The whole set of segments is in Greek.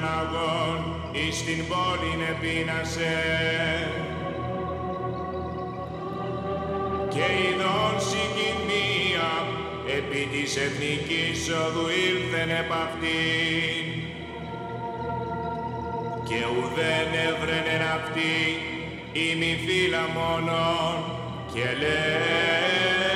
Παναγών εις την πόλη επίνασε. Και ειδών συγκοινία επί της εθνικής οδού ήλθεν επ' αυτήν. Και ουδέν έβρενεν αυτή η μη φύλλα μόνον και λέγειν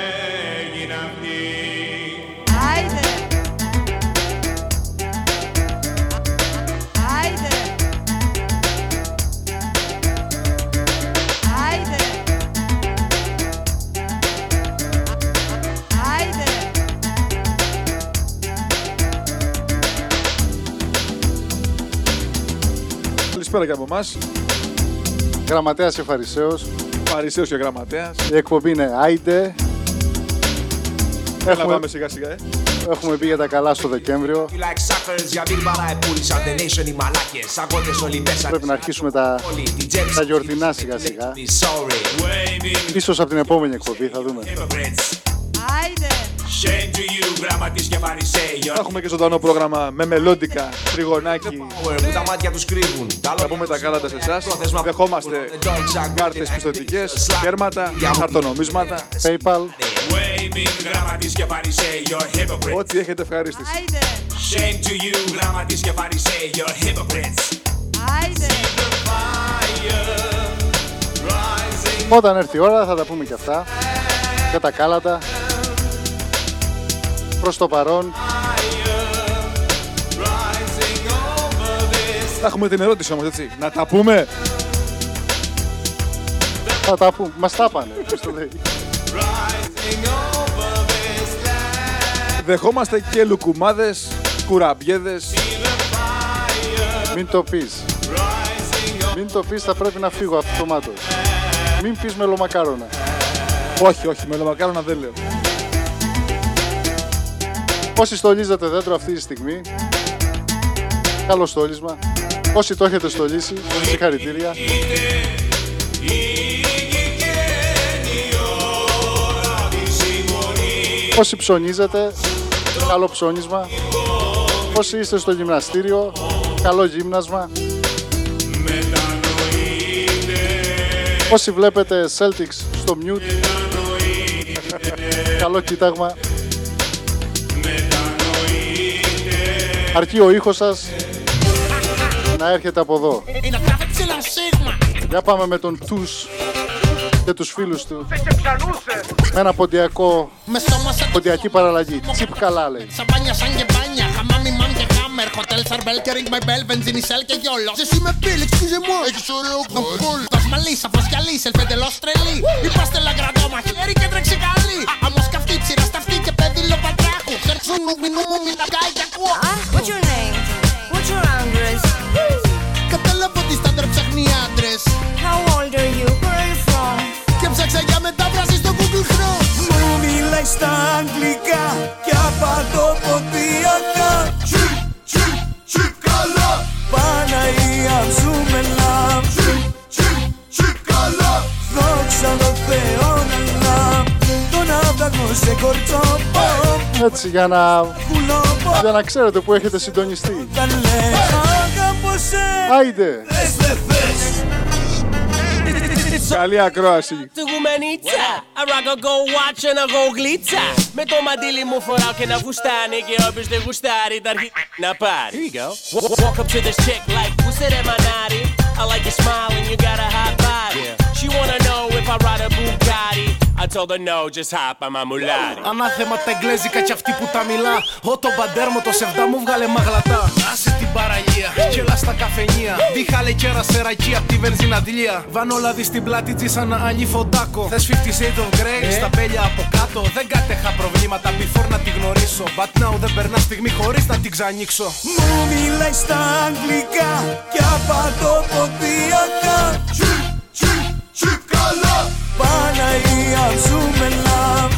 Καλησπέρα και από εμάς. Γραμματέας και Φαρισαίος. Φαρισαίος και γραμματέας. Η εκπομπή είναι Άιντε. Έλα, Έχουμε, πάμε σιγά σιγά. Ε. έχουμε πει για τα καλά στο Δεκέμβριο. You like suckers, για μπιρμπαρά επούλησαν the nation οι μαλάκες Αγώτες όλοι πέσανε Πρέπει να αρχίσουμε τα, Όλοι την τζέμψη τα γιορτινά σιγά σιγά. Sorry Waving Ίσως από την επόμενη εκπομπή θα δούμε. hypocrites Άιντε! Shame to you Γραμματής και φαρισαίοι Θα έχουμε και ζωντανό πρόγραμμα με μελόντικα, τριγωνάκι. Power που τα μάτια τους κρύβουν Τα Θα πούμε τα κάλατα σε εσάς. Πρόθεσμα Δεχόμαστε The dogs are κάρτες good. πιστοτικές, Slap. κέρματα, χαρτονομίσματα. PayPal. Waving γραμματής και φαρισαίοι You're hypocrites Ό,τι έχετε ευχαρίστηση. Άιντε! Shame to you γραμματής και φαρισαίοι You're hypocrites Άιντε! Όταν έρθει η ώρα θα τα πούμε και αυτά. Και τα κάλατα. Προς το παρόν. Θα έχουμε την ερώτηση όμως, έτσι. Να τα πούμε. Θα τα πούμε. Μας τα πάνε. Πώς το λέει. Δεχόμαστε και λουκουμάδες, κουραμπιέδες. Μην το πεις. Μην το πεις θα πρέπει να φύγω αυτομάτως. Μην πεις μελομακάρονα. Όχι, όχι, μελομακάρονα δεν λέω. Όσοι στολίζετε δέντρο αυτή τη στιγμή, καλό στόλισμα. Όσοι το έχετε στολίσει, συγχαρητήρια. Όσοι ψωνίζετε, καλό ψώνισμα. Όσοι είστε στο γυμναστήριο, καλό γύμνασμα. Όσοι βλέπετε Celtics στο mute, καλό κοίταγμα. Αρκεί ο ήχος σας να έρχεται από εδώ. Για πάμε με τον Τους και τους φίλους του. Με ένα ποντιακό, ποντιακή παραλλαγή. Τσιπ καλά λέει. Σαμπάνια σαν και μπάνια, χαμάμι μαμ και χάμερ. Hotel Sarbel και ring my bell, βενζίνη σελ και γιόλο. Εσύ με πίλ, excusez-moi, έχεις ωραίο κομπόλ Δώσ' μαλλί, σαφροσκιαλής, ελφεντελώς τρελή. Είμαστε λαγκραντό μαχαίρι και τρέξει καλή Άμμος καυτή, πατράχου Ξερξούν μου, μινού μου, μην τα κάει και ακούω Ah, what's your name? What's your address? Κατάλαβα ότι στα ντερ ψάχνει άντρες How old are you? Where are you from? Και ψάξα για μετάφραση στο Google Chrome Μου μιλάει στα αγγλικά και απαντοποδιακά Τσιπ, τσιπ, τσιπ καλά Παναγία ζούμε λαμ Τσιπ, τσιπ, τσιπ καλά Δόξα τω Θεώ να λαμ Τον άπλαγμο σε κορτσόπο Έτσι για να, Κουλόπο για να ξέρετε που έχετε συντονιστεί. τα λες Αγαπώ σε Άιντε! Θες δεν θες Καλή ακρόαση. Του γουμενίτσα Αράκα go watch and I go γλίτσα Με το μαντίλι μου φοράω και να γουστάνει Και όποιος δεν γουστάρει τα αρχή να πάρει Here you go Walk up to this chick like Who said am I naughty? I like your smile and you got a hot body She wanna know if I ride a Bugatti I told her no, just hop on my mulati Ανάθεμα τα εγγλέζικα κι αυτή που τα μιλά. Ω το μπαντέρμο το σεβδά μου βγάλε μαγλατά. Άσε την παραλία, γελά στα καφενεία. Διχάλε κέρα σε ρακή απ' τη βενζιναδιλία. Βάνω λάδι στην πλάτη τη σαν να άλλη φοντάκο. Θες 50 shades of grey, στα μπέλια από κάτω. Δεν κατέχα προβλήματα before να τη γνωρίσω. But now δεν περνά στιγμή χωρίς να την ξανοίξω. Μου μιλάει στα αγγλικά και απαντοποδιακά Τσιπ, τσιπ, τσιπ καλά Παναγία ζούμε λαμ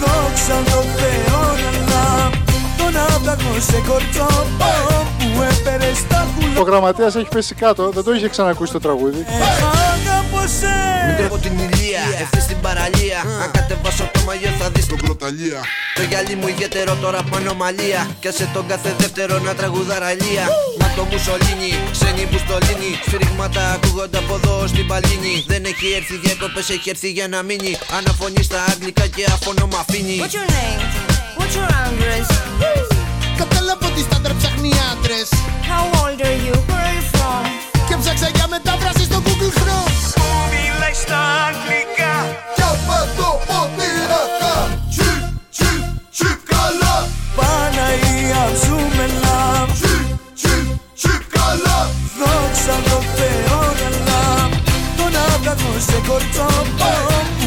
Δόξα τω Θεώ να λαμ Τον άπλαγμο σε κορτσόπο που έπαιρες στα Ο κουλό γραμματέας έχει πέσει κάτω, δεν το είχε ξανακούσει το τραγούδι. Αγαπώ σε. Τρέχω την ηλία, ευθύς στην παραλία. Αν κατεβάσω το μαγιό θα δεις τον κροταλία Το γυαλί μου ιδιαίτερο τώρα πάνω μαλλία. Κι άσε τον κάθε δεύτερο να τραγουδά ραλία Να το το μουσολίνι Ξένοι που στολίνι Σφυρίγματα ακούγονται από εδώ στην παλίνη Δεν έχει έρθει διακοπές έχει έρθει για να μείνει Αναφωνεί στα αγγλικά και αφωνό μ' αφήνει What's your name? What's your address? Κατάλαβα ότι στάνταρ ψάχνει άντρες How old are you? Where are you from? Και ψάξα για μετάφραση στο Google Chrome Που μιλάει στα αγγλικά Δόξα τω Θεώ λαμ Τον άβγαγο σε κορτσόπο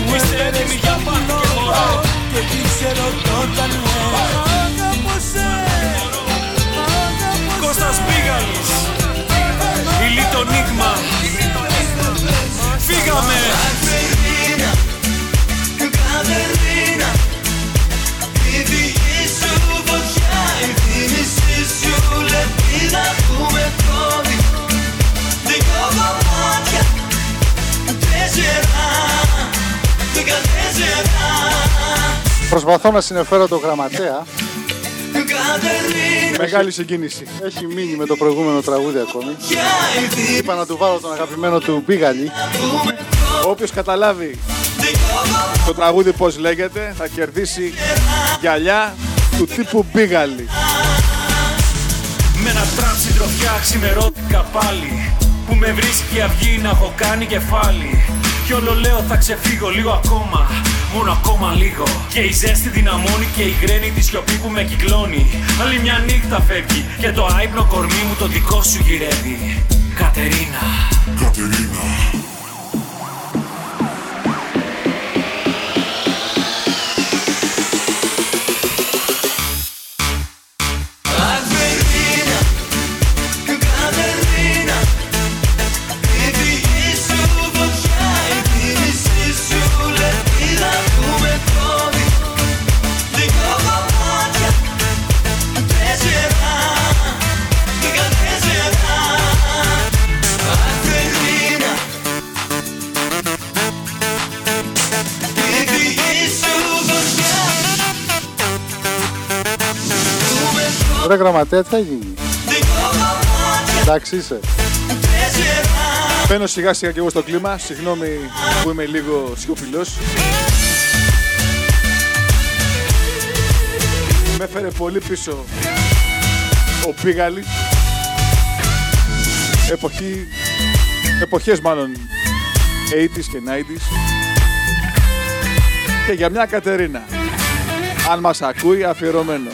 Που Είστε έτοιμοι για μπασκετμπολ; Και τι ξέρω το Προσπαθώ να συνεφέρω το γραμματέα. Κατερίνα Μεγάλη συγκίνηση. Έχει μείνει με το προηγούμενο τραγούδι ακόμη. Είπα να του βάλω τον αγαπημένο του Μπίγαλη. Όποιος καταλάβει το τραγούδι πώς λέγεται θα κερδίσει γυαλιά του τύπου Μπίγαλη. Με ένα τραν συντροφιά ξημερώθηκα πάλι Που με βρίσκει η αυγή να έχω κάνει κεφάλι Κι όλο λέω θα ξεφύγω λίγο ακόμα. Μόνο ακόμα λίγο. Και η ζέστη δυναμώνει και η γρένη τη σιωπή που με κυκλώνει. Άλλη μια νύχτα φεύγει Και το άϊπνο κορμί μου το δικό σου γυρεύει. Κατερίνα. Κατερίνα γραμματέα, τι θα γίνει. Δυο κομμάτια Εντάξει είσαι. Τέσσερα Μπαίνω σιγά σιγά και εγώ στο κλίμα. Συγγνώμη που είμαι λίγο σιωπηλός. Με έφερε πολύ πίσω ο Μπίγαλη. Εποχή, εποχές μάλλον 80s και 90s. Και για μια Κατερίνα. Αν μας ακούει αφιερωμένο.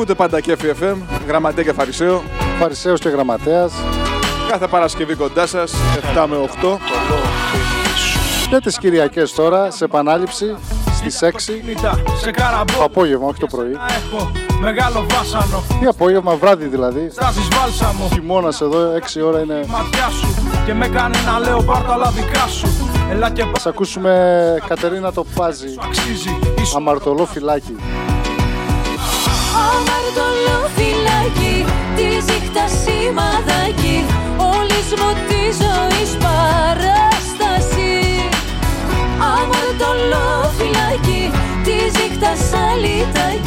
Ακούτε πάντα και FM, γραμματέα και φαρισαίο. Φαρισαίος και γραμματέας. Κάθε Παρασκευή κοντά σας, 7 με 8. Και τις Κυριακές τώρα, σε επανάληψη, στις 6 Νύχτα σε καραμπό το απόγευμα, όχι το πρωί. να έχω μεγάλο βάσανο Τι απόγευμα, βράδυ δηλαδή. Στάζεις βάλσαμο Χειμώνας εδώ, 6 ώρα είναι. ματιά σου Και με κάνει να λέω πάρ' τα άλλα δικά σου Έλα και Ας ακούσουμε Κατερίνα το πάζι. αξίζει Ίσως Αμαρτωλό φυλάκι. Αμαρτωλό φυλάκι, τη ζύχτα σημαδάκι Όλης μου τη ζωής παράσταση Αμαρτωλό φυλάκι, τη ζύχτα σαλιτάκι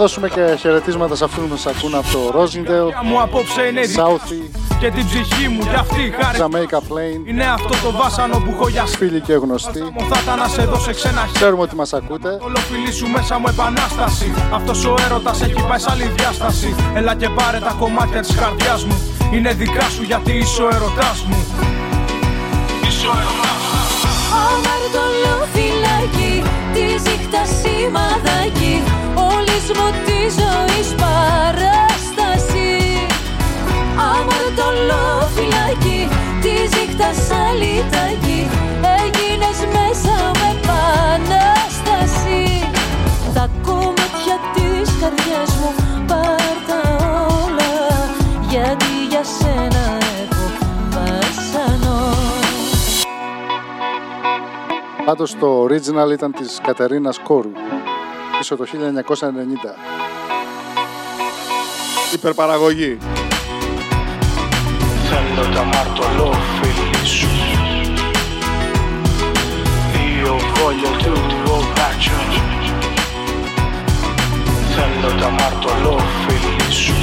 δώσουμε και χαιρετίσματα σε αυτούς που μας ακούν από το Ρόζιντελ, μου απόψε είναι δική Southie, και την ψυχή μου Κι αυτή χάρη. Jamaica Plain, είναι αυτό το βάσανο που έχω για φίλοι και γνωστοί. Μου θα ήταν να σε δώσω ξένα χέρια. Ξέρουμε ότι μας ακούτε. Όλο φιλί σου μέσα μου επανάσταση. Αυτός ο έρωτας έχει πάει σε άλλη διάσταση. Έλα και πάρε τα κομμάτια της καρδιάς μου. Είναι δικά σου γιατί είσαι ο ερωτάς μου. Είσαι ο ερωτάς μου. Αμαρτωλό φυλάκι, τη ζύχτα σημαδάκι Όλης μου της ζωής παράσταση. Αμαρτωλόφυλακή της νύχτας αλυτακή Έγινες μέσα με επανάσταση. Τα κομμάτια της καρδιάς μου πάρ' τα όλα Γιατί για σένα έχω βασανό. Πάντως το original ήταν της Κατερίνας Κόρου πίσω το 1990. Υπερπαραγωγή. Θέλω τα μαρτωλόφιλη σου. Io voglio tu tuo bacio Θέλω τα μαρτωλόφιλη σου.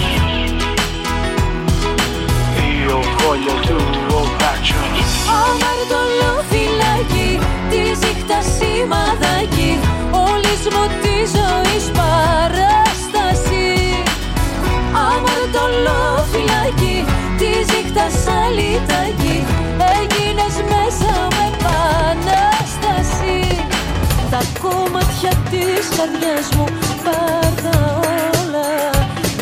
Io voglio tu tuo bacio Αμαρτωλόφυλακή της νύχτας σημαδάκι. Όλης μου τη ζωής παράσταση. Αμαρτωλόφυλακή της νύχτας αλυτακή Έγινες μέσα με επανάσταση. Τα κομμάτια της καρδιάς μου πάρ' τα όλα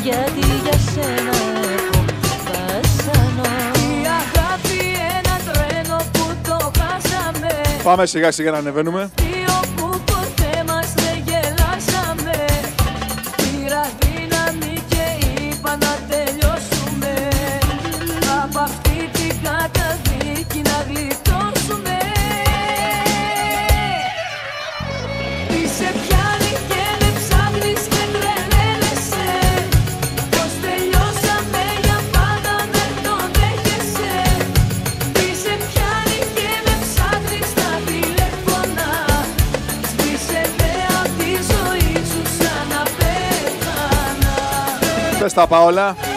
Γιατί για σένα έχω βασανό. Η αγάπη ένα τρένο που το χάσαμε. Πάμε σιγά σιγά να ανεβαίνουμε. Πες τα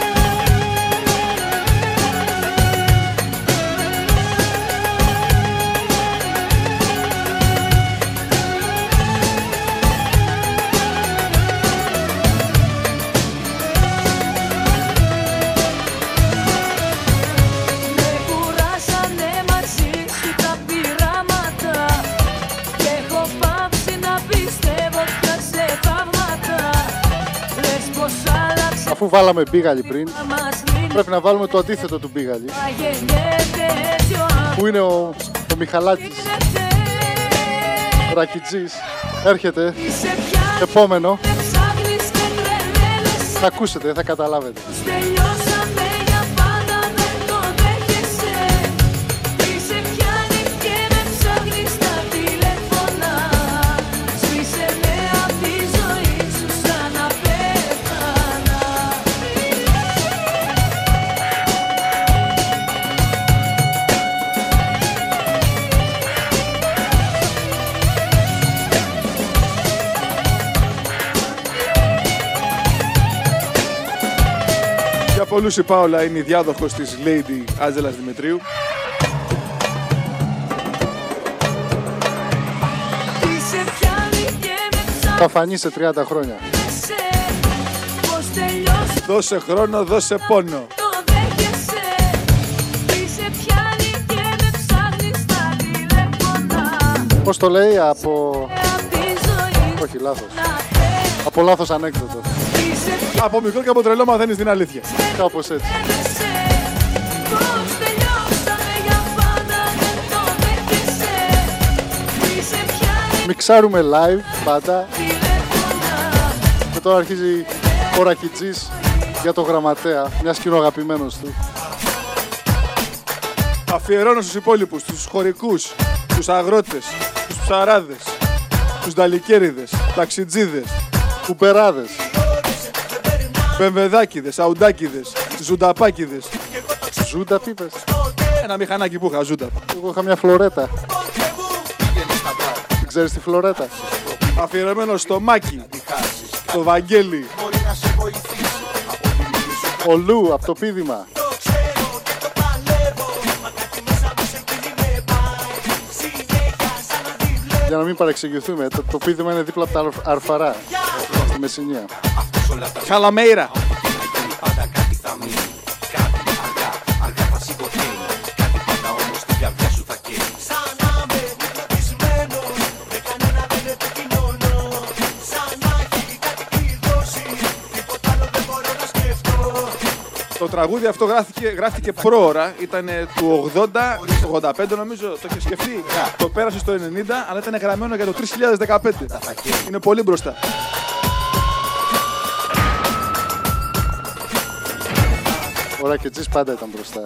Αφού βάλαμε μπίγαλι πριν, να μας λύνει πρέπει να βάλουμε το αντίθετο του μπίγαλι, Μα γεννιέται έτσι ο που είναι ο, ο Μιχαλάκης. Ρακιτζής. Έρχεται, Τι σε πιάνει επόμενο, και ψάχνεις και τρελαίνεσαι. Θα ακούσετε, θα καταλάβετε. Για πολλούς η Πάολα είναι η διάδοχος της Lady Άζελας Δημητρίου. Τι σε πιάνει και με Θα φανεί σε 30 χρόνια. ψάχνεσαι Πως τελειώσαμε Δώσε χρόνο, δώσε πόνο. το δέχεσαι Τι σε πιάνει και με ψάχνεις στα τηλέφωνα Πώς το λέει, από... Απ' τη ζωή σου Όχι, λάθος. να πέθανα Από λάθος ανέκδοτο. Τι σε Από μικρό και από τρελό μαθαίνεις την αλήθεια. Κάπως έτσι. Δέχεσαι πως τελειώσαμε για πάντα δεν το δέχεσαι Τι σε πιάνει Μιξάρουμε live πάντα τηλέφωνα και τώρα αρχίζει ο Ρακιτζής για το γραμματέα, μια αγαπημένος του. Αφιερώνω στους υπόλοιπους, τους χωρικούς, τους αγρότες, τους ψαράδες, τους νταλικέριδες, ταξιτζίδες, Κουπεράδες. Μπεμβεδάκιδες, αουντάκιδες, ζουνταπάκιδες. Ζούντα τι είπες. Ένα μηχανάκι που είχα, ζούντα. Εγώ είχα μια φλωρέτα. Δεν ξέρεις τη φλωρέτα; Αφιερωμένο στο Μάκη, στο Βαγγέλη, Ο Λου από το πίδημα. Για να μην παρεξηγηθούμε, το, το πίδημα είναι δίπλα από τα αρφ- αρφαρά στη Μεσσηνία. Το τραγούδι αυτό γράφτηκε, γράφτηκε πρόωρα, ήταν του 80, 85 νομίζω, το είχε σκεφτεί, ναι. το πέρασε στο 90, αλλά ήταν γραμμένο για το 3015. Είναι πολύ μπροστά. Ο Ρακετζής πάντα ήταν μπροστά.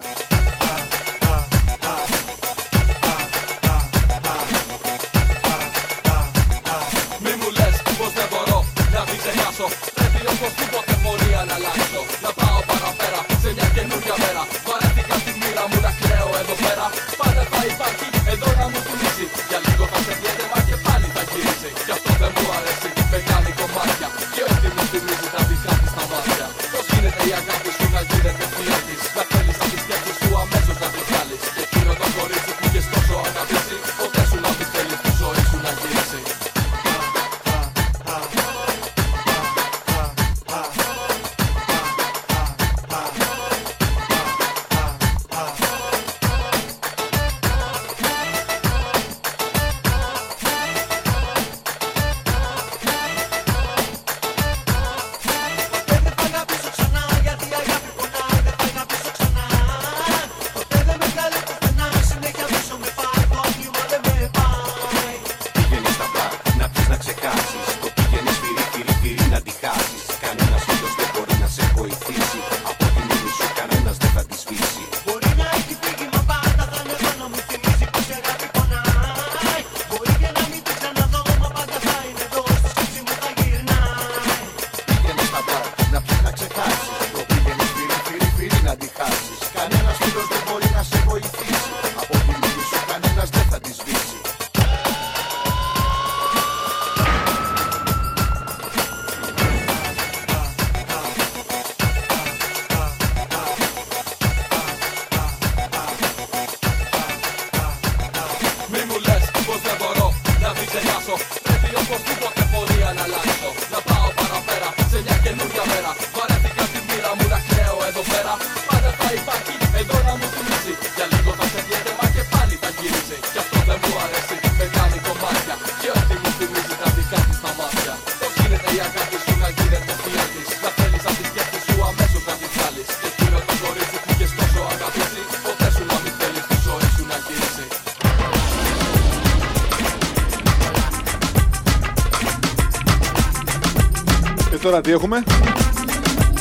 τώρα τι έχουμε;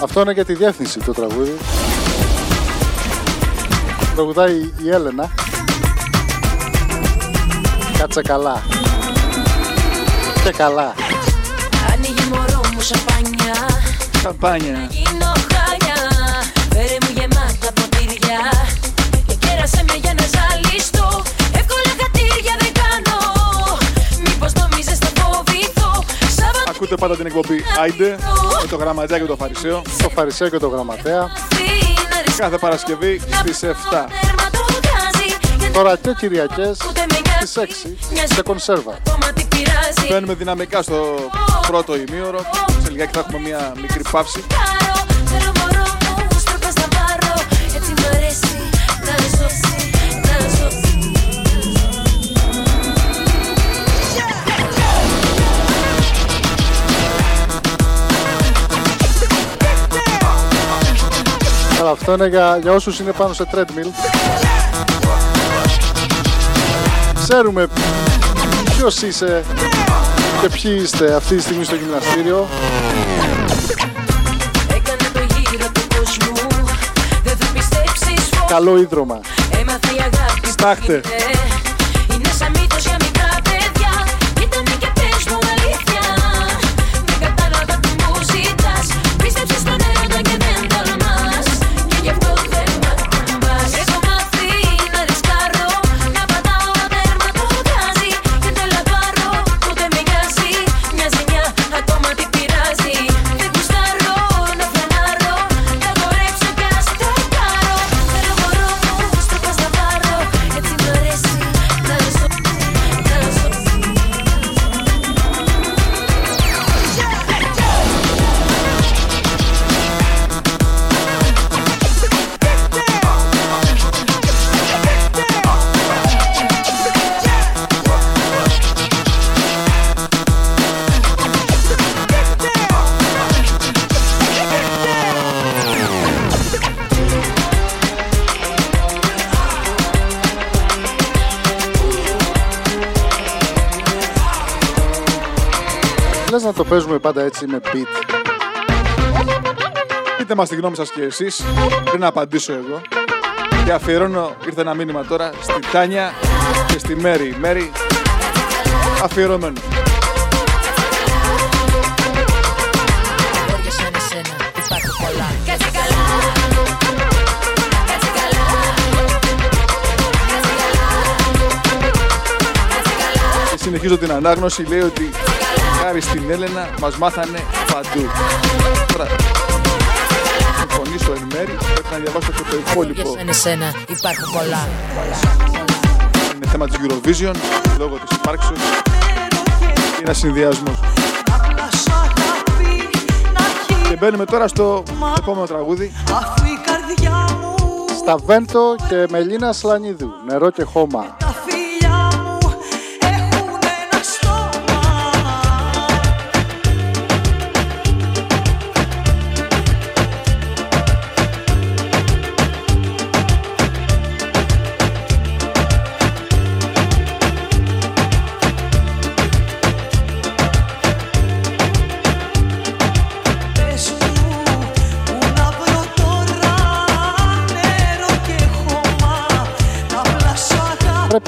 Αυτό είναι για τη διεύθυνση το τραγούδι. Τραγουδάει η Έλενα. Κάτσε καλά. Και καλά. Ανοίγει μωρό μου σαμπάνια. Σαμπάνια. Γίνω χάλια. Φέρε μου γεμάτα ποτήρια. Και κέρασε με για να Ακούτε πάντα την εκπομπή Άιντε με το γραμματέα και το φαρισαίο. Το φαρισαίο και το γραμματέα. Κάθε Παρασκευή στις 7. Τώρα και κυριακές στις 6 σε κονσέρβα. Μπαίνουμε δυναμικά στο πρώτο ημίωρο. Σε λιγάκι θα έχουμε μια μικρή παύση. Αλλά αυτό είναι για, για όσους είναι πάνω σε treadmill. Ξέρουμε ποιος είσαι και ποιοι είστε αυτή τη στιγμή στο γυμναστήριο. Καλό ίδρωμα. Στάχτε. Παίζουμε πάντα έτσι με beat. Πείτε μας τη γνώμη σας και εσείς πριν να απαντήσω εγώ. Και αφιερώνω, ήρθε ένα μήνυμα τώρα, στη Τάνια και στη Μέρη. Μέρη, αφιερωμένο. Χώρια σαν εσένα υπάρχουν πολλά. Κάτσε καλά. Κάτσε καλά. Και συνεχίζω την ανάγνωση, λέει ότι χάρη στην Έλενα μας μάθανε παντού. Τώρα, συμφωνήσω εν μέρη, πρέπει να διαβάσω και το Χώρια υπόλοιπο. σαν εσένα υπάρχουν πολλά. Είναι θέμα της Eurovision, λόγω της υπάρξεως. Είναι ένας συνδυασμός. Και μπαίνουμε τώρα στο επόμενο τραγούδι. Αφού η καρδιά μου Στα Βέντο και Μελίνα Σλανίδου. Νερό και χώμα.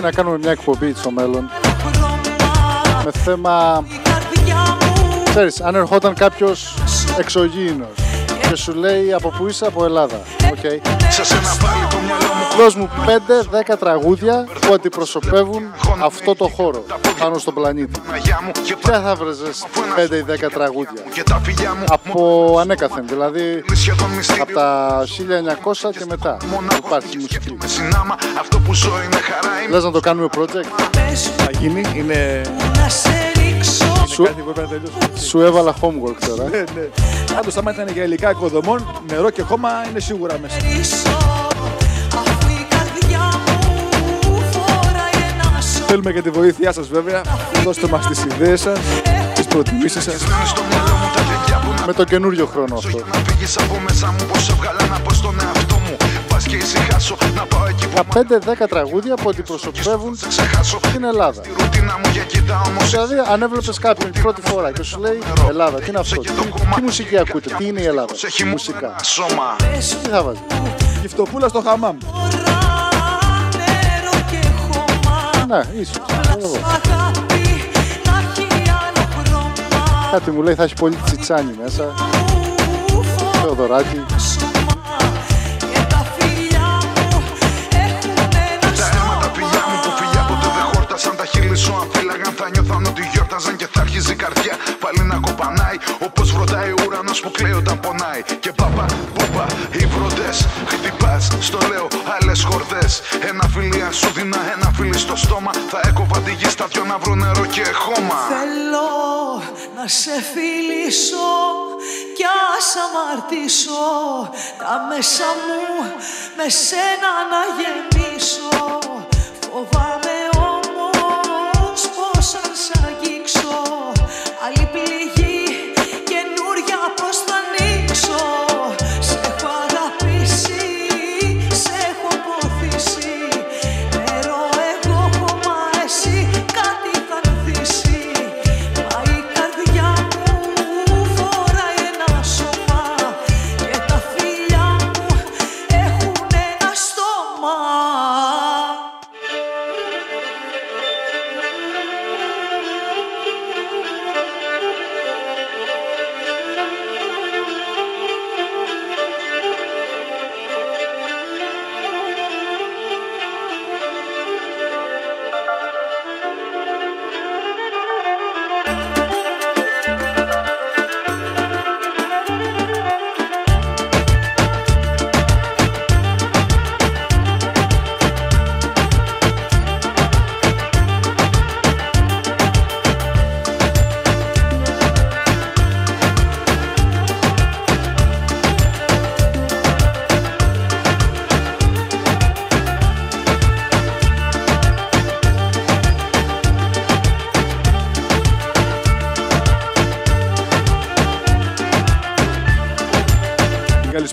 Να κάνουμε μια εκπομπή στο μέλλον με θέμα, καρδιά μου ξέρεις, αν ερχόταν κάποιος εξωγήινος και σου λέει από πού είσαι, από Ελλάδα. Οκ. Δώσ' μου 5-10 τραγούδια που αντιπροσωπεύουν αυτό το χώρο πάνω στον πλανήτη. Ποια θα 'βαζες 5 ή 10 τραγούδια; Από ανέκαθεν, δηλαδή από τα 1900 και μετά υπάρχει μουσική. Λες να το κάνουμε project; Θα γίνει, είναι... να σε ρίξω Σου, Κάτι που έπρεπε να τελειώσει. σου έβαλα homework τώρα. Ναι, ναι. Πάντως, άμα ήταν για υλικά οικοδομών, νερό και χώμα είναι σίγουρα μέσα. Θέλουμε και τη βοήθειά σας βέβαια. Δώστε μας τις ιδέες σας, τις προτιμήσεις σας. Με το καινούριο χρόνο αυτό. Για 5-10 τραγούδια που αντιπροσωπεύουν την Ελλάδα. Δηλαδή, αν έβλεπες κάποιον την πρώτη φορά και σου λέει Ελλάδα, τι είναι αυτό, τι, τι μουσική ακούτε, τι είναι η Ελλάδα, μουσικά. Τι θα βάζεις; Γυφτοπούλα στο χαμάμ. Ναι, ίσως. ξέρω εγώ. αγάπη να έχει άλλο χρώμα Κάτι μου λέει θα έχει πολύ τσιτσάνι μέσα. Θεοδωράκι. και τα φιλιά μου έχουν ένα Τα αίματα φιλιά μου που φιλιά ποτέ δεν χόρτασαν Τα χείλη σου αν φύλαγαν θα νιώθαν ότι γιόρταζαν Και θα αρχίζει η καρδιά πάλι να κοπανάει Όπως βροντάει ο ουρανός που κλαίει όταν πονάει Και πάπα, πούπα, οι βροντές Χτυπάς, στο λέω, άλλες χορδές Ένα φιλί αν σου δίνα, ένα φιλί στο στόμα. Θα έκοβα τη γη στα δυο να βρω νερό και χώμα Θέλω να σε φιλήσω κι ας αμαρτήσω. Τα μέσα μου με σένα να γεμίσω. Φοβάμαι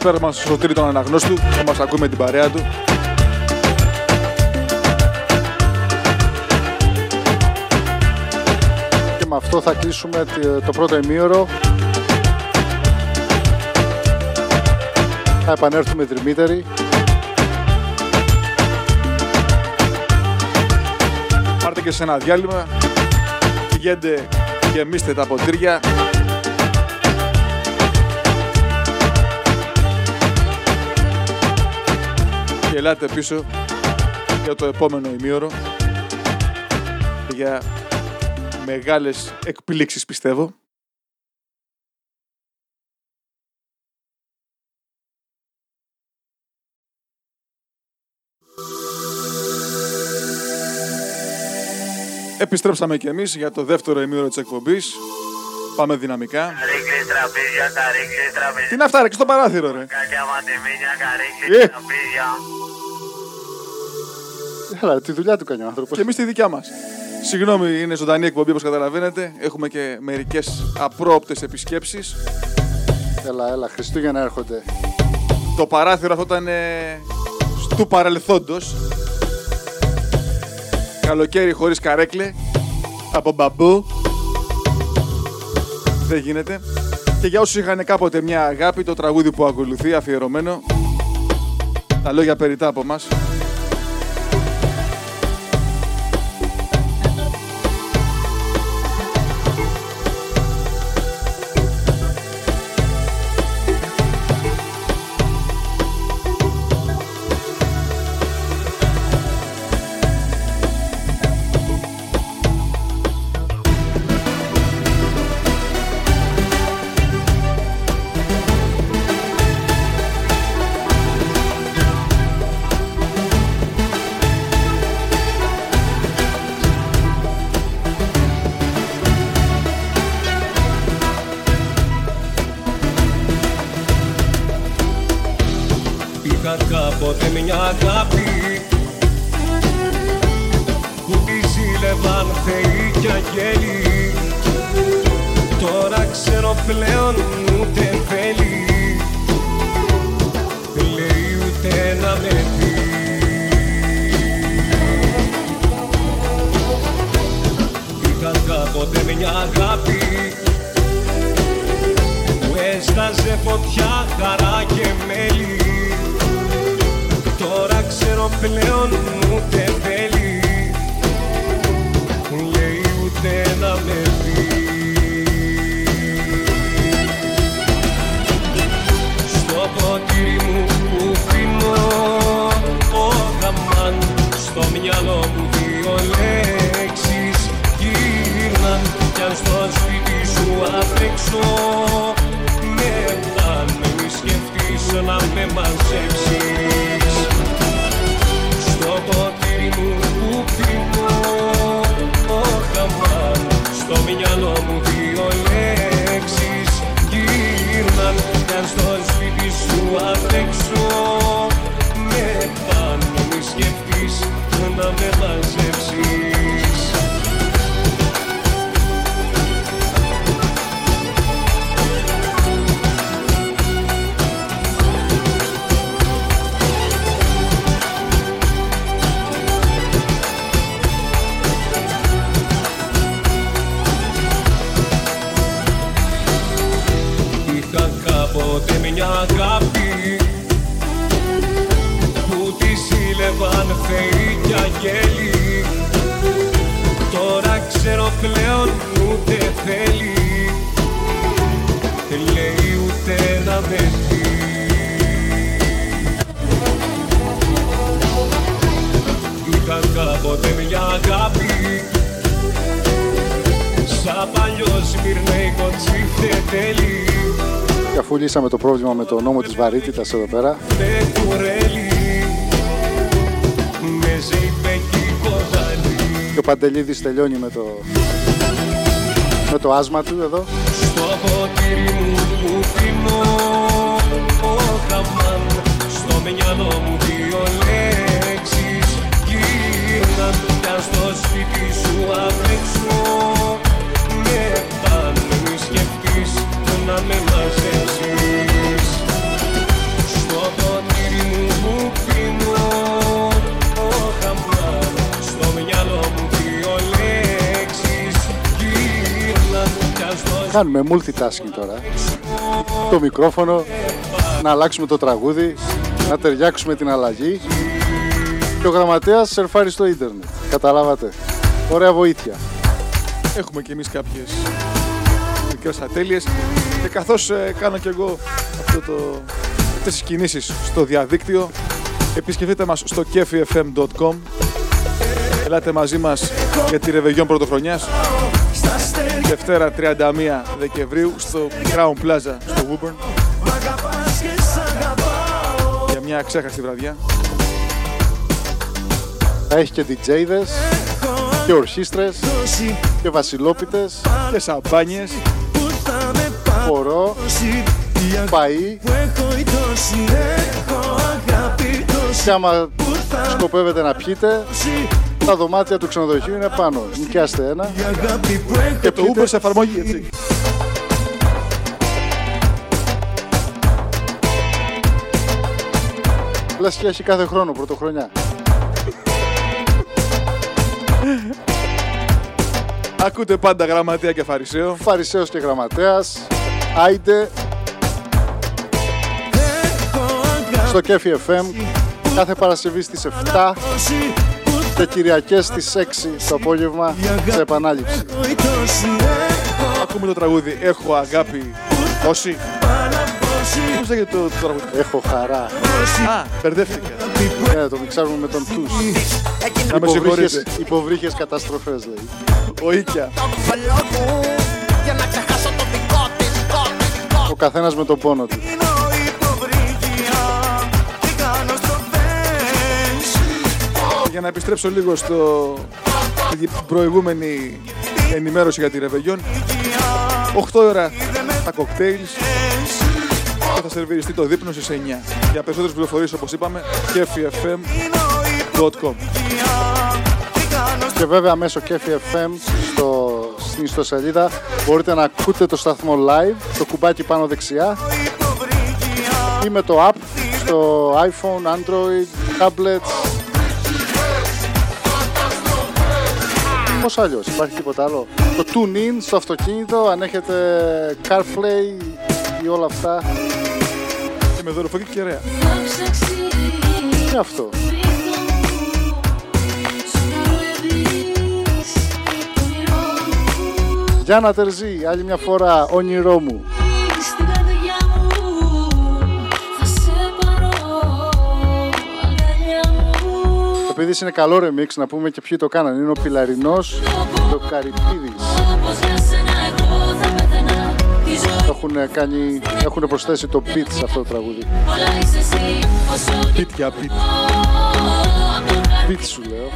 Καλησπέρα μας στο Σωτήρη τον Αναγνώστου που μας ακούει με την παρέα του. Και με αυτό θα κλείσουμε τη- το πρώτο ημίωρο. Θα επανέλθουμε τριμήτεροι. Πάρτε και σε ένα διάλειμμα. Πηγαίνετε γεμίστε τα ποτήρια. Και ελάτε πίσω για το επόμενο ημίωρο. Για μεγάλες εκπλήξεις πιστεύω. Επιστρέψαμε κι εμείς για το δεύτερο ημίωρο της εκπομπής. Πάμε δυναμικά. Ρίξεις τραπέζια, θα ρίξεις τραπέζια. Τι είναι αυτά, ρε, και στο παράθυρο, ρε. Κακιά μαντεμίνια, θα Ε. ρίξεις τραπέζια. Έλα, τη δουλειά του κάνει ο άνθρωπος. Και εμείς τη δικιά μας. Συγγνώμη, είναι ζωντανή εκπομπή όπως καταλαβαίνετε. Έχουμε και μερικές απρόοπτες επισκέψεις. Έλα, έλα, Χριστούγεννα έρχονται. Το παράθυρο αυτό ήταν ε, του παρελθόντος. Καλοκαίρι χωρίς καρέκλε. Από μπαμπού. Δεν γίνεται. Και για όσους είχαν κάποτε μια αγάπη, το τραγούδι που ακολουθεί αφιερωμένο. Τα λόγια περιτά από μας. Φωτιά, χαρά και μέλι. Τώρα ξέρω πλέον ούτε θέλει. Λέει ούτε να με δει Στο ποτήρι μου που πίνω ο γαμάν Στο μυαλό μου δύο λέξεις γύρναν Κι αν στο σπίτι σου απ' έξω σκεφτείς να με ζήλευαν θεοί και αγγέλοι Τώρα ξέρω πλέον ούτε θέλει. Δεν λέει ούτε να με δει Είχα κάποτε μια αγάπη. Σαν παλιό σμυρνέικο τσιφτετέλη Και αφού λύσαμε το πρόβλημα με το νόμο της βαρύτητας εδώ πέρα, ο Παντελίδης τελειώνει με το, με το άσμα του εδώ. στο ποτήρι μου που πίνω ο χαμάν. Στο μυαλό μου δύο λέξεις γύρναν κι αν στο σπίτι σου απ' έξω με πάνε μη σκεφτείς να με μαζέψεις Κάνουμε multitasking τώρα. Το μικρόφωνο, να αλλάξουμε το τραγούδι, να ταιριάξουμε την αλλαγή. Και ο γραμματέας σερφάρει στο ίντερνετ. Καταλάβατε. Ωραία βοήθεια. Έχουμε κι εμείς κάποιες μικρές ατέλειες και καθώς ε, κάνω κι εγώ αυτό το, αυτές τις κινήσεις στο διαδίκτυο επισκεφτείτε μας στο kefifm.com Ελάτε μαζί μας για τη Ρεβεγιόν Πρωτοχρονιάς Δευτέρα 31 Δεκεμβρίου στο Crown Plaza στο Woburn. Για μια ξέχαστη βραδιά. Θα έχει και DJ'δες και ορχήστρες και βασιλόπιτες και σαμπάνιες. χορό, φαΐ. Και άμα σκοπεύετε να πιείτε τα δωμάτια του ξενοδοχείου είναι πάνω. Νοικιάστε ένα Και το Uber σε εφαρμογή, έτσι. Λες και έχει κάθε χρόνο πρωτοχρονιά. Ακούτε πάντα γραμματέα και φαρισαίο. Φαρισαίος και γραμματέας. Άιντε. Στο Κέφι FM. Κάθε Παρασκευή στις 7 και Κυριακές στις 6 το απόγευμα σε επανάληψη. Ακούμε το τραγούδι Έχω αγάπη όσοι. Πώς λέγεται το, το τραγούδι; Έχω χαρά. Α, μπερδεύτηκα. Ναι, το μιξάρουμε με τον Τους. Να με Υποβρύχες, συγχωρείτε. υποβρύχες καταστροφές λέει. Ο Ίκια. Ο καθένας με τον πόνο του. Για να επιστρέψω λίγο στο στην προηγούμενη ενημέρωση για τη Ρεβεγιόν. 8 ώρα τα κοκτέιλς και θα σερβιριστεί το δείπνο στις 9. Για περισσότερες πληροφορίες όπως είπαμε, kefifm.com Και βέβαια μέσω Κέφι FM στο, στην ιστοσελίδα μπορείτε να ακούτε το σταθμό live, το κουμπάκι πάνω δεξιά ή με το app στο iPhone, Android, tablets. Πώς αλλιώς, υπάρχει τίποτα άλλο; Το tune-in στο αυτοκίνητο, αν έχετε CarPlay ή όλα αυτά. Και με δωροφοκή κεραία. Και αυτό; Γιάννα Τερζή, άλλη μια φορά, όνειρό μου. Μου Επειδή είναι καλό remix, να πούμε και ποιοι το κάνανε. Είναι ο Πιλαρινός και ο Καρυπίδης. Όπως για σένα εγώ θα πέθαινα Τη ζωή Το έχουν, κάνει, έχουν προσθέσει το beat σε αυτό το τραγούδι. όλα είσαι εσύ Όσο Beat για beat. απ' το χαρτί Beat σου λέω.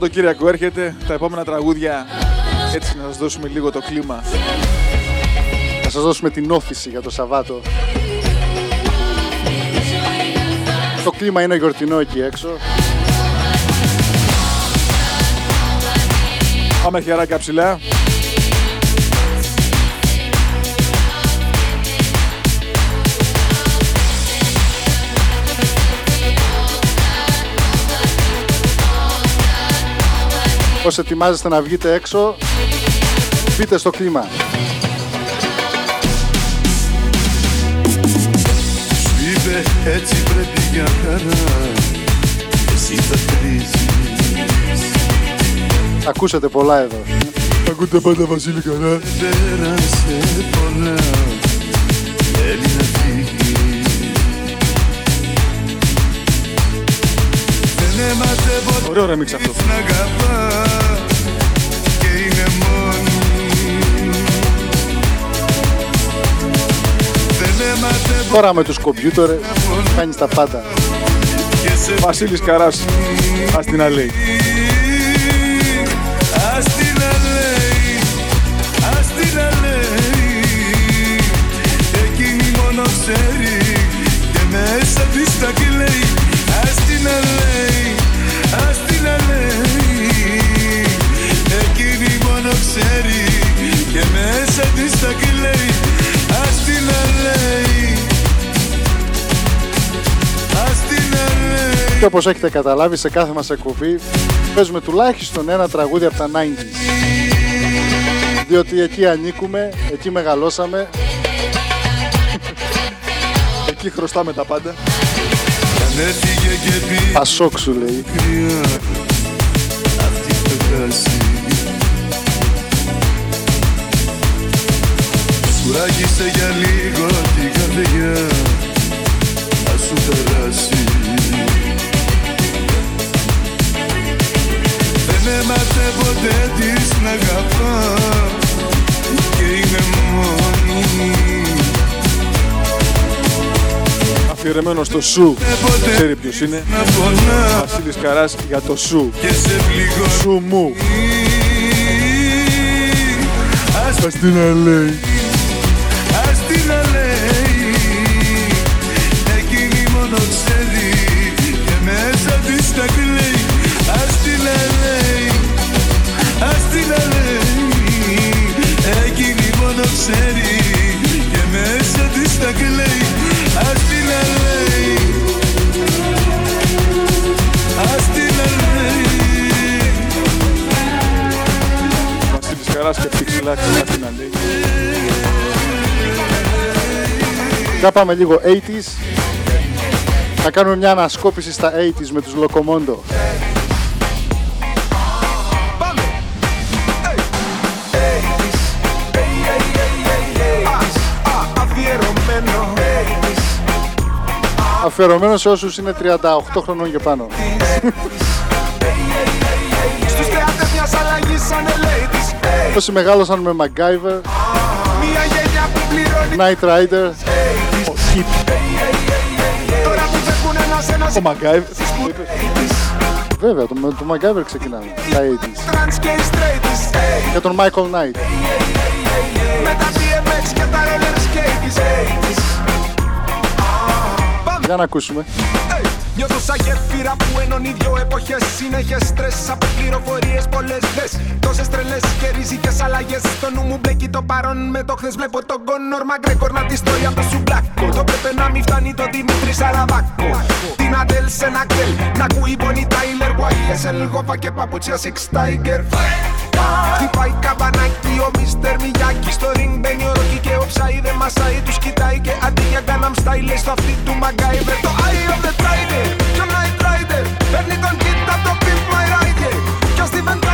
Σαββατοκύριακο έρχεται, τα επόμενα τραγούδια έτσι να σας δώσουμε λίγο το κλίμα. Θα σας δώσουμε την όθηση για το Σαββάτο. Το κλίμα είναι γιορτινό εκεί έξω. Πάμε χεράκια ψηλά. Όσοι ετοιμάζεστε να βγείτε έξω, μπείτε στο κλίμα. Σου είπε έτσι πρέπει για χαρά Εσύ θα τρίζεις Ακούσατε πολλά εδώ. Ακούτε πάντα Βασίλη Καρά. Πέρασε πολλά Θέλει να φύγει Δεν έμαθε ποτέ Ωραίο ρεμίξ αυτό. Τώρα με τους κομπιούτερ κάνεις τα πάντα. Βασίλης Καράς, ας Και όπως έχετε καταλάβει σε κάθε μας εκπομπή παίζουμε τουλάχιστον ένα τραγούδι από τα 90s. Διότι εκεί ανήκουμε, εκεί μεγαλώσαμε. Εκεί χρωστάμε τα πάντα. Αν έφυγε και πει Πασόκ σου λέει. μακριά Αυτή θα χάσει Σου άγγισε για λίγο την καρδιά Θα σου περάσει έμαθε ποτέ της να αγαπάς Και είναι μόνη Αφιερωμένο στο σου. Ξέρει ποιος είναι; Βασίλης Καράς για το σου. Και σε πληγώ Σου μου. Ας Ας την αλέει. Για πάμε λίγο 80s. Θα κάνουμε μια ανασκόπηση στα 80s με τους Λοκομόντο. Αφιερωμένο. Αφιερωμένος σε όσους είναι 38 χρονών και πάνω. Στους θεάτες μιας αλλαγής σαν ελέητης. Όσοι μεγάλωσαν με MacGyver, Μια γενιά που πληρώνει Knight Rider, Τώρα που φεύγουν ένας ένας Ο Μαγκάιβ. βέβαια το, το MacGyver ξεκινάμε, τα 80s. Τρανς και οι straighties Και τον Michael Knight. Με τα BMX και τα roller skates Για να ακούσουμε. Νιώθω σαν γέφυρα που ενώνει δυο εποχές Συνέχες στρες. Από πληροφορίες πολλές δες. Τόσες τρελές και ριζικές αλλαγές. Στο νου μου μπλέκει το παρόν. Με το χθες Βλέπω τον Κόνορ Μαγκρέκορ να τη στρώει από το σουμπλάκο. Το πρέπει να μην φτάνει το Δημήτρη Σαραβάκο. Την Αντέλ σε ένα κτέλ Να ακούει Bonnie Tyler. YSL Γόφα και παπούτσια Six Tiger Χτυπάει καμπανάκι ο Μίστερ Μιγιάκης Στο ring μπαίνει ο Ρόκι και ο Ψάι δεν μασάει Τους κοιτάει και αντί για Gangnam Style λέει στο αυτή του Μαγκάιβερ Το Eye of the Tiger και ο Night Rider Παίρνει τον κοίτα το Pimp My Rider. Και ο Steven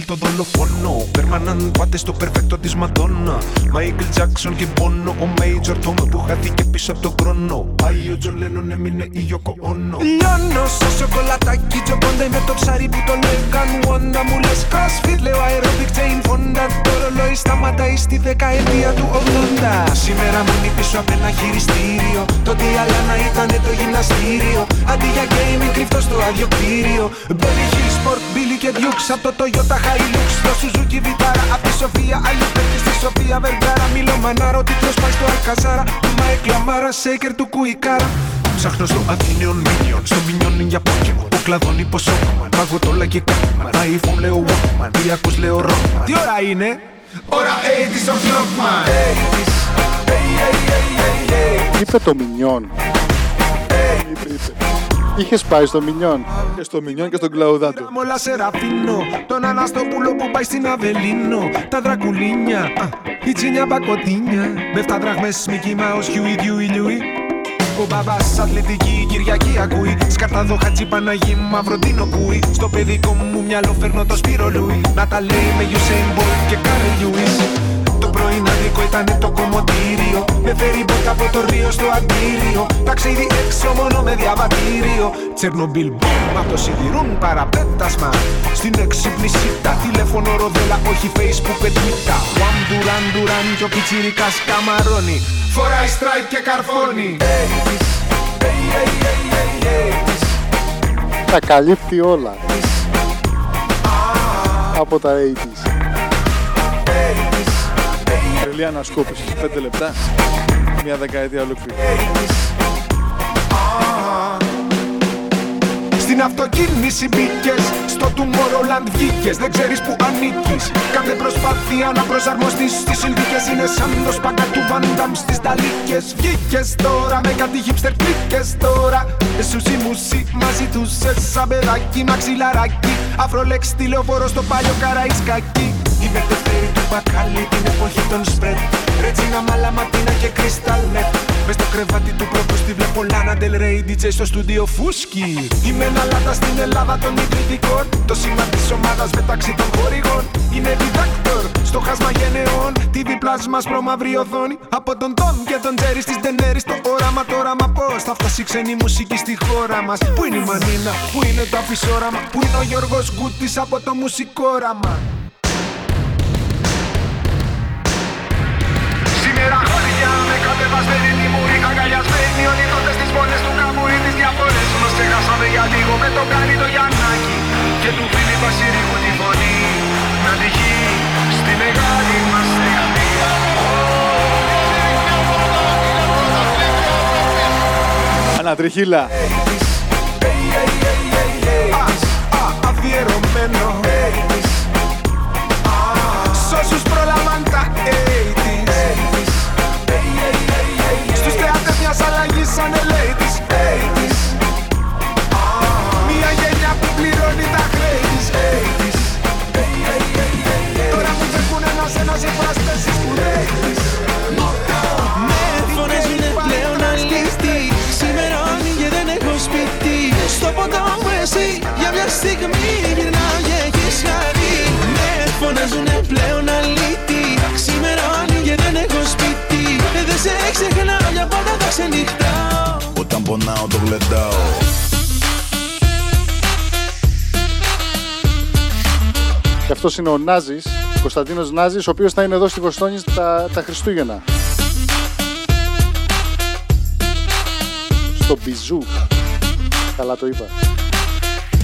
στυλ το δολοφόνο. Permanent πάτε στο περφέκτο της Μαντόνα. Michael Jackson και Bono Ο Major Tom που χάθηκε πίσω από τον χρόνο Πάει ο Τζον Lennon έμεινε η Yoko Ono Λιώνω στο σοκολατάκι Τζομπόντε με το ψάρι που το λέγαν Wanda μου λες crossfit Λέω aerobic chain Fonda Το ρολόι σταματάει στη δεκαετία του 80 Σήμερα μείνει πίσω από ένα χειριστήριο. Το τι άλλα να ήταν το γυμναστήριο. Αντί για gaming κρυφτό στο άδειο κτίριο. Belly Hill Sport, Billy και Dukes Από το Toyota Hilux στο Suzuki Vitara. Απ' τη Σοφία Αλλιώς παίρνει στη Σοφία Βεργάρα. Μιλώ μανάρο, τίτλος πάει στο Αλκαζάρα. Μα εκλαμάρα, shaker του Κουικάρα Ψάχνω στο Αθήνιον Minion, στο Minion για Pokemon Που κλαδώνει πως Όκμαν, παγωτόλα και κάκμαν iPhone λέω Walkman, τι ακούς λέω Rockman. Τι ώρα είναι; Ώρα 80's of Lockman 80's, hey, hey, hey, hey, hey. Είπε το Μινιόν. Είχες πάει στο Μινιόν. Και στο Μινιόν και στον Κλαουδάτο. Μόλα Σεραφίνο, τον Αναστόπουλο που πάει στην Αβελίνο. Τα δρακουλίνια, α, η τσίνια μπακοτίνια. Με 7 δραχμές Mickey Mouse, Huey, Dewey, Louie. Ο μπαμπάς αθλητική Κυριακή ακούει Σκαρτάδο χατζή Παναγί μαυροντίνο κούει Στο παιδικό μου μυαλό φέρνω το Σπύρο Λούι Να τα λέει με Usain Bolt και Κάρελ Λιούις Το πρωινάδικο ήταν το κομμωτήριο. Με φέρει μπότα από το Ρίο στο αντίριο. Ταξίδι έξω μόνο με διαβατήριο. Τσερνομπίλ μπούμ απ' το σιδηρούν παραπέτασμα. Στην εξύπνηση τα τηλέφωνο ροδέλα όχι facebook και twitter. One Duran Duran και ο πιτσιρικάς καμαρώνει. Φοράει strike και καρφώνει. Τα καλύπτει όλα. Από τα 80's. Τρελή ανασκόπηση. 5 λεπτά. Μια δεκαετία ολόκληρη. Στην αυτοκίνηση μπήκες, στο Tomorrowland βγήκες. Δεν ξέρεις που ανήκεις. Κάθε προσπάθεια να προσαρμοστείς στις συνθήκες είναι σαν το σπάκα του Βαντάμ στις ταλίκες. Βγήκες τώρα με κάτι hipster κλίκε τώρα. Σουσι μουσι μαζί τους σε σαν παιδάκι, μαξιλαράκι. Αφρολέξ τηλεοφόρο στο παλιό καραϊσκάκι. Είμαι δεύτερη του μπακάλι την εποχή των σπρετ. Ρέτσινα μαλαματίνα και κρυστάλ μετ. Μες στο κρεβάτι του πρώτου στη βλέπω Λάνα Del Rey DJ στο στούντιο Φούσκι. Είμαι ένα λάτα στην Ελλάδα των ιδρυτικών. Το σήμα της ομάδας μεταξύ των χορηγών. Είναι διδάκτορ στο χάσμα γενεών. TV Plus μας προμαύρη οθόνη. Από τον Τόμ και τον Τζέρι στις Ντενέρις. Το όραμα, το όραμα πώς θα φτάσει ξένη μουσική στη χώρα μας. Πού είναι η Μανίνα, πού είναι το αφισόραμα. Πού είναι ο Γιώργος Γκούτης από το μουσικόραμα. Κατεβασμένη τιμούρη Αγκαλιασμένοι όλοι τότε στις πόλες του καμπούρι Τις διαφορές μας. Ξεχάσαμε για λίγο Με τον Κάρι το Γιαννάκη Και του φίλη Βασιλικού τη φωνή. Να τυχεί στη μεγάλη μας θεατρία Ανατριχίλα. Αλλαγής σαν ladies Μια γενιά που πληρώνει τα χρέη της Τώρα που φεύγουν ένας-ένας οι φράστες οι σπουδαίοι Με φωνάζουνε πλέον αλήθεια Ξημερώνει και δεν έχω σπίτι. Στο ποτό μου εσύ για μια στιγμή γυρνάω και έχεις χαρεί Με φωνάζουνε πλέον αλήθεια Ξημερώνει και δεν έχω σπίτι. Ε, Δεν σε ξεχνάω μια πάντα θα ξενυχτάω Όταν πονάω το γλεντάω Και αυτός είναι ο Νάζης, Κωνσταντίνος Νάζης, ο οποίος θα είναι εδώ στη Βοστόνη τα, τα Χριστούγεννα. Στο Μπιζού. Καλά το είπα.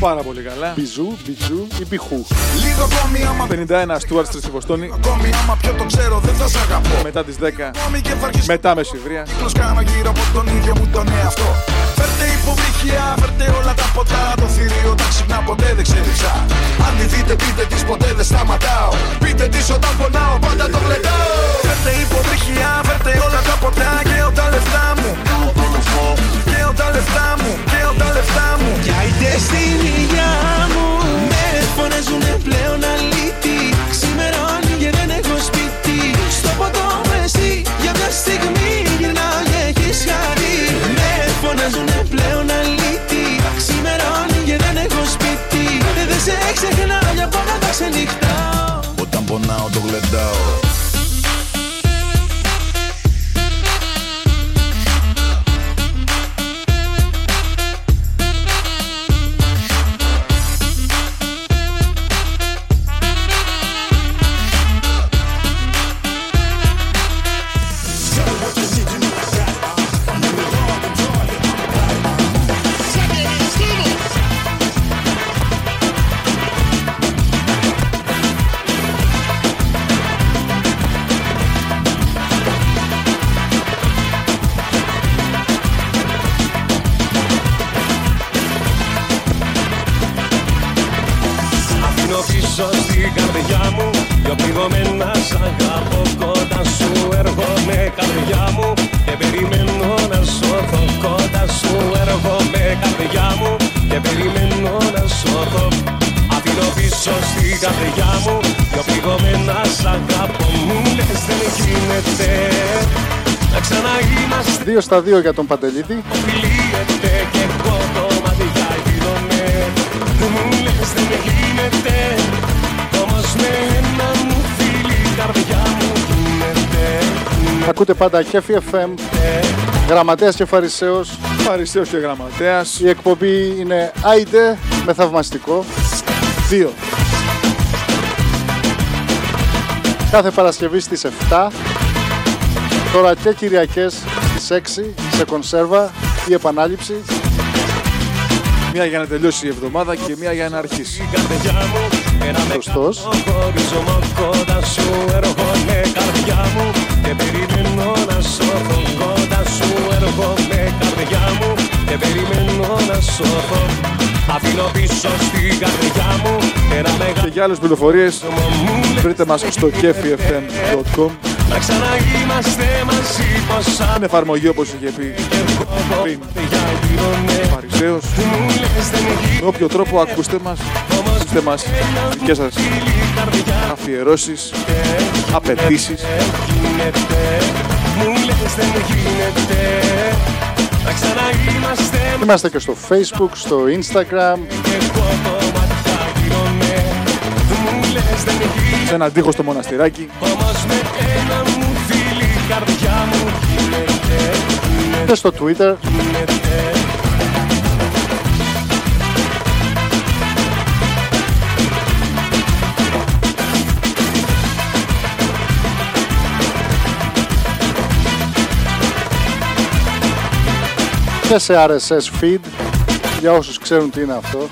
Πάρα πολύ καλά. Μπιζού, Μπιζού ή Μπιχού. Λίγο ακόμη άμα 51 Stuart Street στη Βοστόνη. Ακόμη άμα πιο το ξέρω δεν θα σ' αγαπώ Μετά τις 10. Ακόμη και θα αρχίσω Μετά μεσημβρία. Κύκλος κάνω γύρω από τον ίδιο μου τον εαυτό Φέρτε υποβρύχια, φέρτε όλα τα ποτά. Το θηρίο τα ξυπνά ποτέ δεν ξεριζά Αν τη δείτε πείτε της ποτέ δεν σταματάω. Πείτε της όταν πονάω πάντα το γλεντάω. Φέρτε υποβρύχια, φέρτε όλα τα ποτά. Και τα λεφτά μου Και τα λεφτά μου Και τα λεφτά μου. Κι άιτε στην υγειά μου Με φωνάζουνε πλέον αλήτη. Ξημερώνει και δεν έχω σπίτι. Στο ποτό μου εσύ για μια στιγμή σε για πάντα τα ξενυχτάω. Όταν πονάω το γλεντάω. Πίσω στην καρδιά μου Δυο πληγωμένα σ' αγαπώ κοντά σου. Έρχομαι καρδιά μου Και περιμένω να σώθω κοντά σου έρχομαι καρδιά μου Και περιμένω να σώθω Αφήνω πίσω στην καρδιά μου Δυο πληγωμένα σ' αγαπώ. Μου λες δεν γίνεται Να ξαναείμαστε. Δύο στα δύο για τον Παντελίδη. Φιλίεται και εγώ το μάτια γίνομαι Μου λες δεν γίνεται Ακούτε πάντα Κέφι FM. Γραμματέας και Φαρισαίος. Φαρισαίος και Γραμματέας. Η εκπομπή είναι Άιντε με θαυμαστικό. Δύο. Κάθε Παρασκευή στις 7. Τώρα και Κυριακές στις 6 σε κονσέρβα ή επανάληψη. Μία για να τελειώσει η εβδομάδα και μία για να αρχίσει. Σωστός. Χωρίζομαι κοντά σου έρχομαι καρδιά μου Και περιμένω να σώθω κοντά σου έρχομαι καρδιά μου Και περιμένω να σώθω Αφήνω πίσω στην καρδιά μου ένα μεγάλο Και για άλλες πληροφορίες βρείτε μας στο kefifm.com Να ξαναείμαστε μαζί πως Είναι εφαρμογή όπως είχε πει πριν. ο Φαρισαίος. Με όποιο τρόπο ακούστε μας Ακούστε μας δικές σας αφιερώσεις Απαιτήσεις Μου λες δεν γίνεται Να ξαναείμαστε Είμαστε και στο Facebook, στο Instagram. Σε έναν τείχο στο μοναστηράκι Όμως με ένα μου φίλη η καρδιά μου γίνεται Και στο Twitter. Και σε RSS feed για όσους ξέρουν τι είναι αυτό.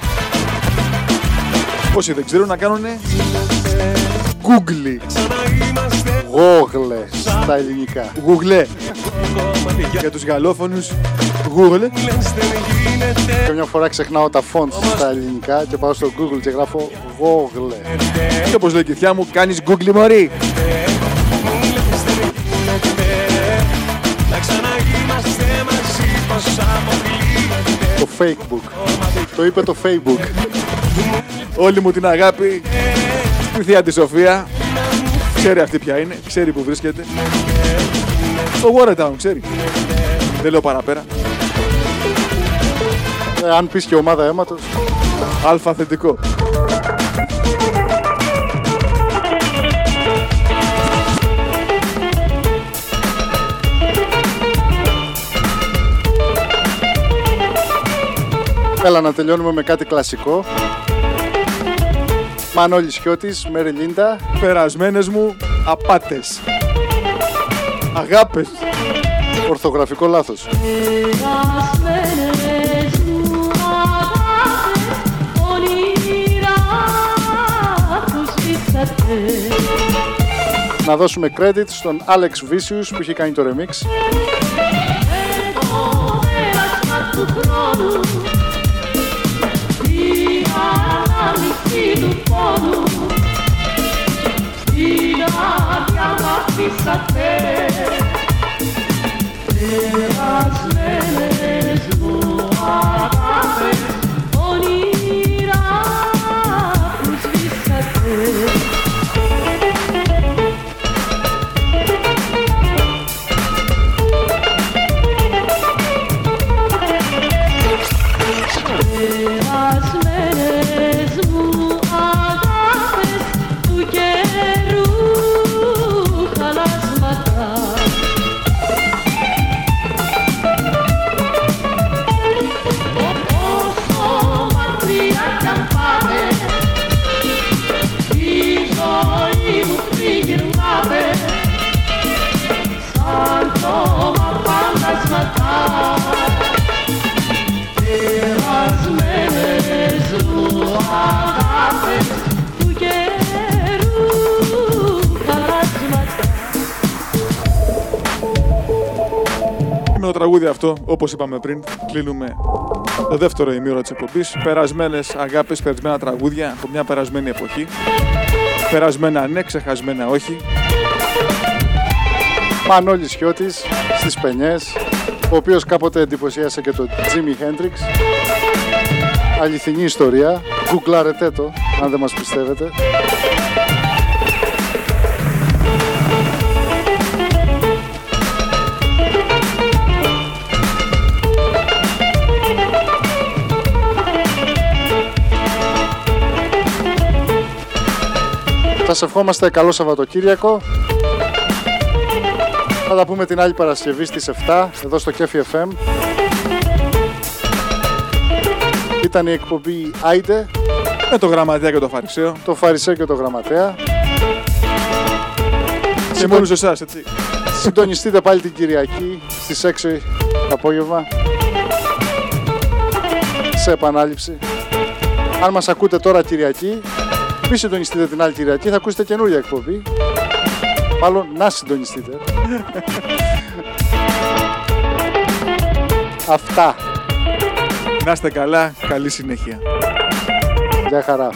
Όσοι δεν ξέρουν να κάνουν Google Γόγλε στα ελληνικά. Google Για τους γαλλόφωνους Google Και μια φορά ξεχνάω τα fonts στα ελληνικά και πάω στο Google και γράφω Γόγλε. Και όπως λέει η κυθιά μου κάνεις Google μωρή Facebook. Το είπε το Facebook. Όλη μου την αγάπη Στη θεία της Σοφία Ξέρει αυτή ποια είναι, ξέρει που βρίσκεται Στο Watertown, ξέρει Δεν λέω παραπέρα Ε, αν πεις και ομάδα αίματος. Αλφα θετικό Έλα να τελειώνουμε με κάτι κλασικό. Μανώλης Χιώτης, Μέρι Λίντα. Περασμένες μου απάτες Αγάπες Ορθογραφικό λάθος. Περασμένες μου αγάπες, όνειρα που σβήσατε. Να δώσουμε credit στον Alex Vicious που είχε κάνει το remix. Ανάμειξη του πόνου, στην άδεια μ' αφήσατε. Περασμένες τραγούδι αυτό, όπως είπαμε πριν, κλείνουμε Το δεύτερο ημίωρο της εκπομπής. Περασμένες αγάπες, περασμένα τραγούδια από μια περασμένη εποχή. Περασμένα ναι, ξεχασμένα όχι. Μανώλης Χιώτης στις Πενιές, ο οποίος κάποτε εντυπωσίασε και τον Jimi Hendrix. Αληθινή ιστορία. Γκουγκλάρετε το, αν δεν μας πιστεύετε. Θα σε ευχόμαστε καλό Σαββατοκύριακο. Θα τα πούμε την άλλη Παρασκευή στις 7 εδώ στο Κέφι FM. Ήταν η εκπομπή Άιντε. Με το γραμματέα και το φαρισαίο. Το φαρισαίο και το γραμματέα. Και μόνος εσάς, έτσι. Συντονιστείτε πάλι την Κυριακή στις 6 το απόγευμα. Σε επανάληψη. Αν μας ακούτε τώρα Κυριακή, μη συντονιστείτε την άλλη Κυριακή, θα ακούσετε καινούργια εκπομπή. Μάλλον να συντονιστείτε. Αυτά. Να είστε καλά, καλή συνέχεια. Γεια χαρά.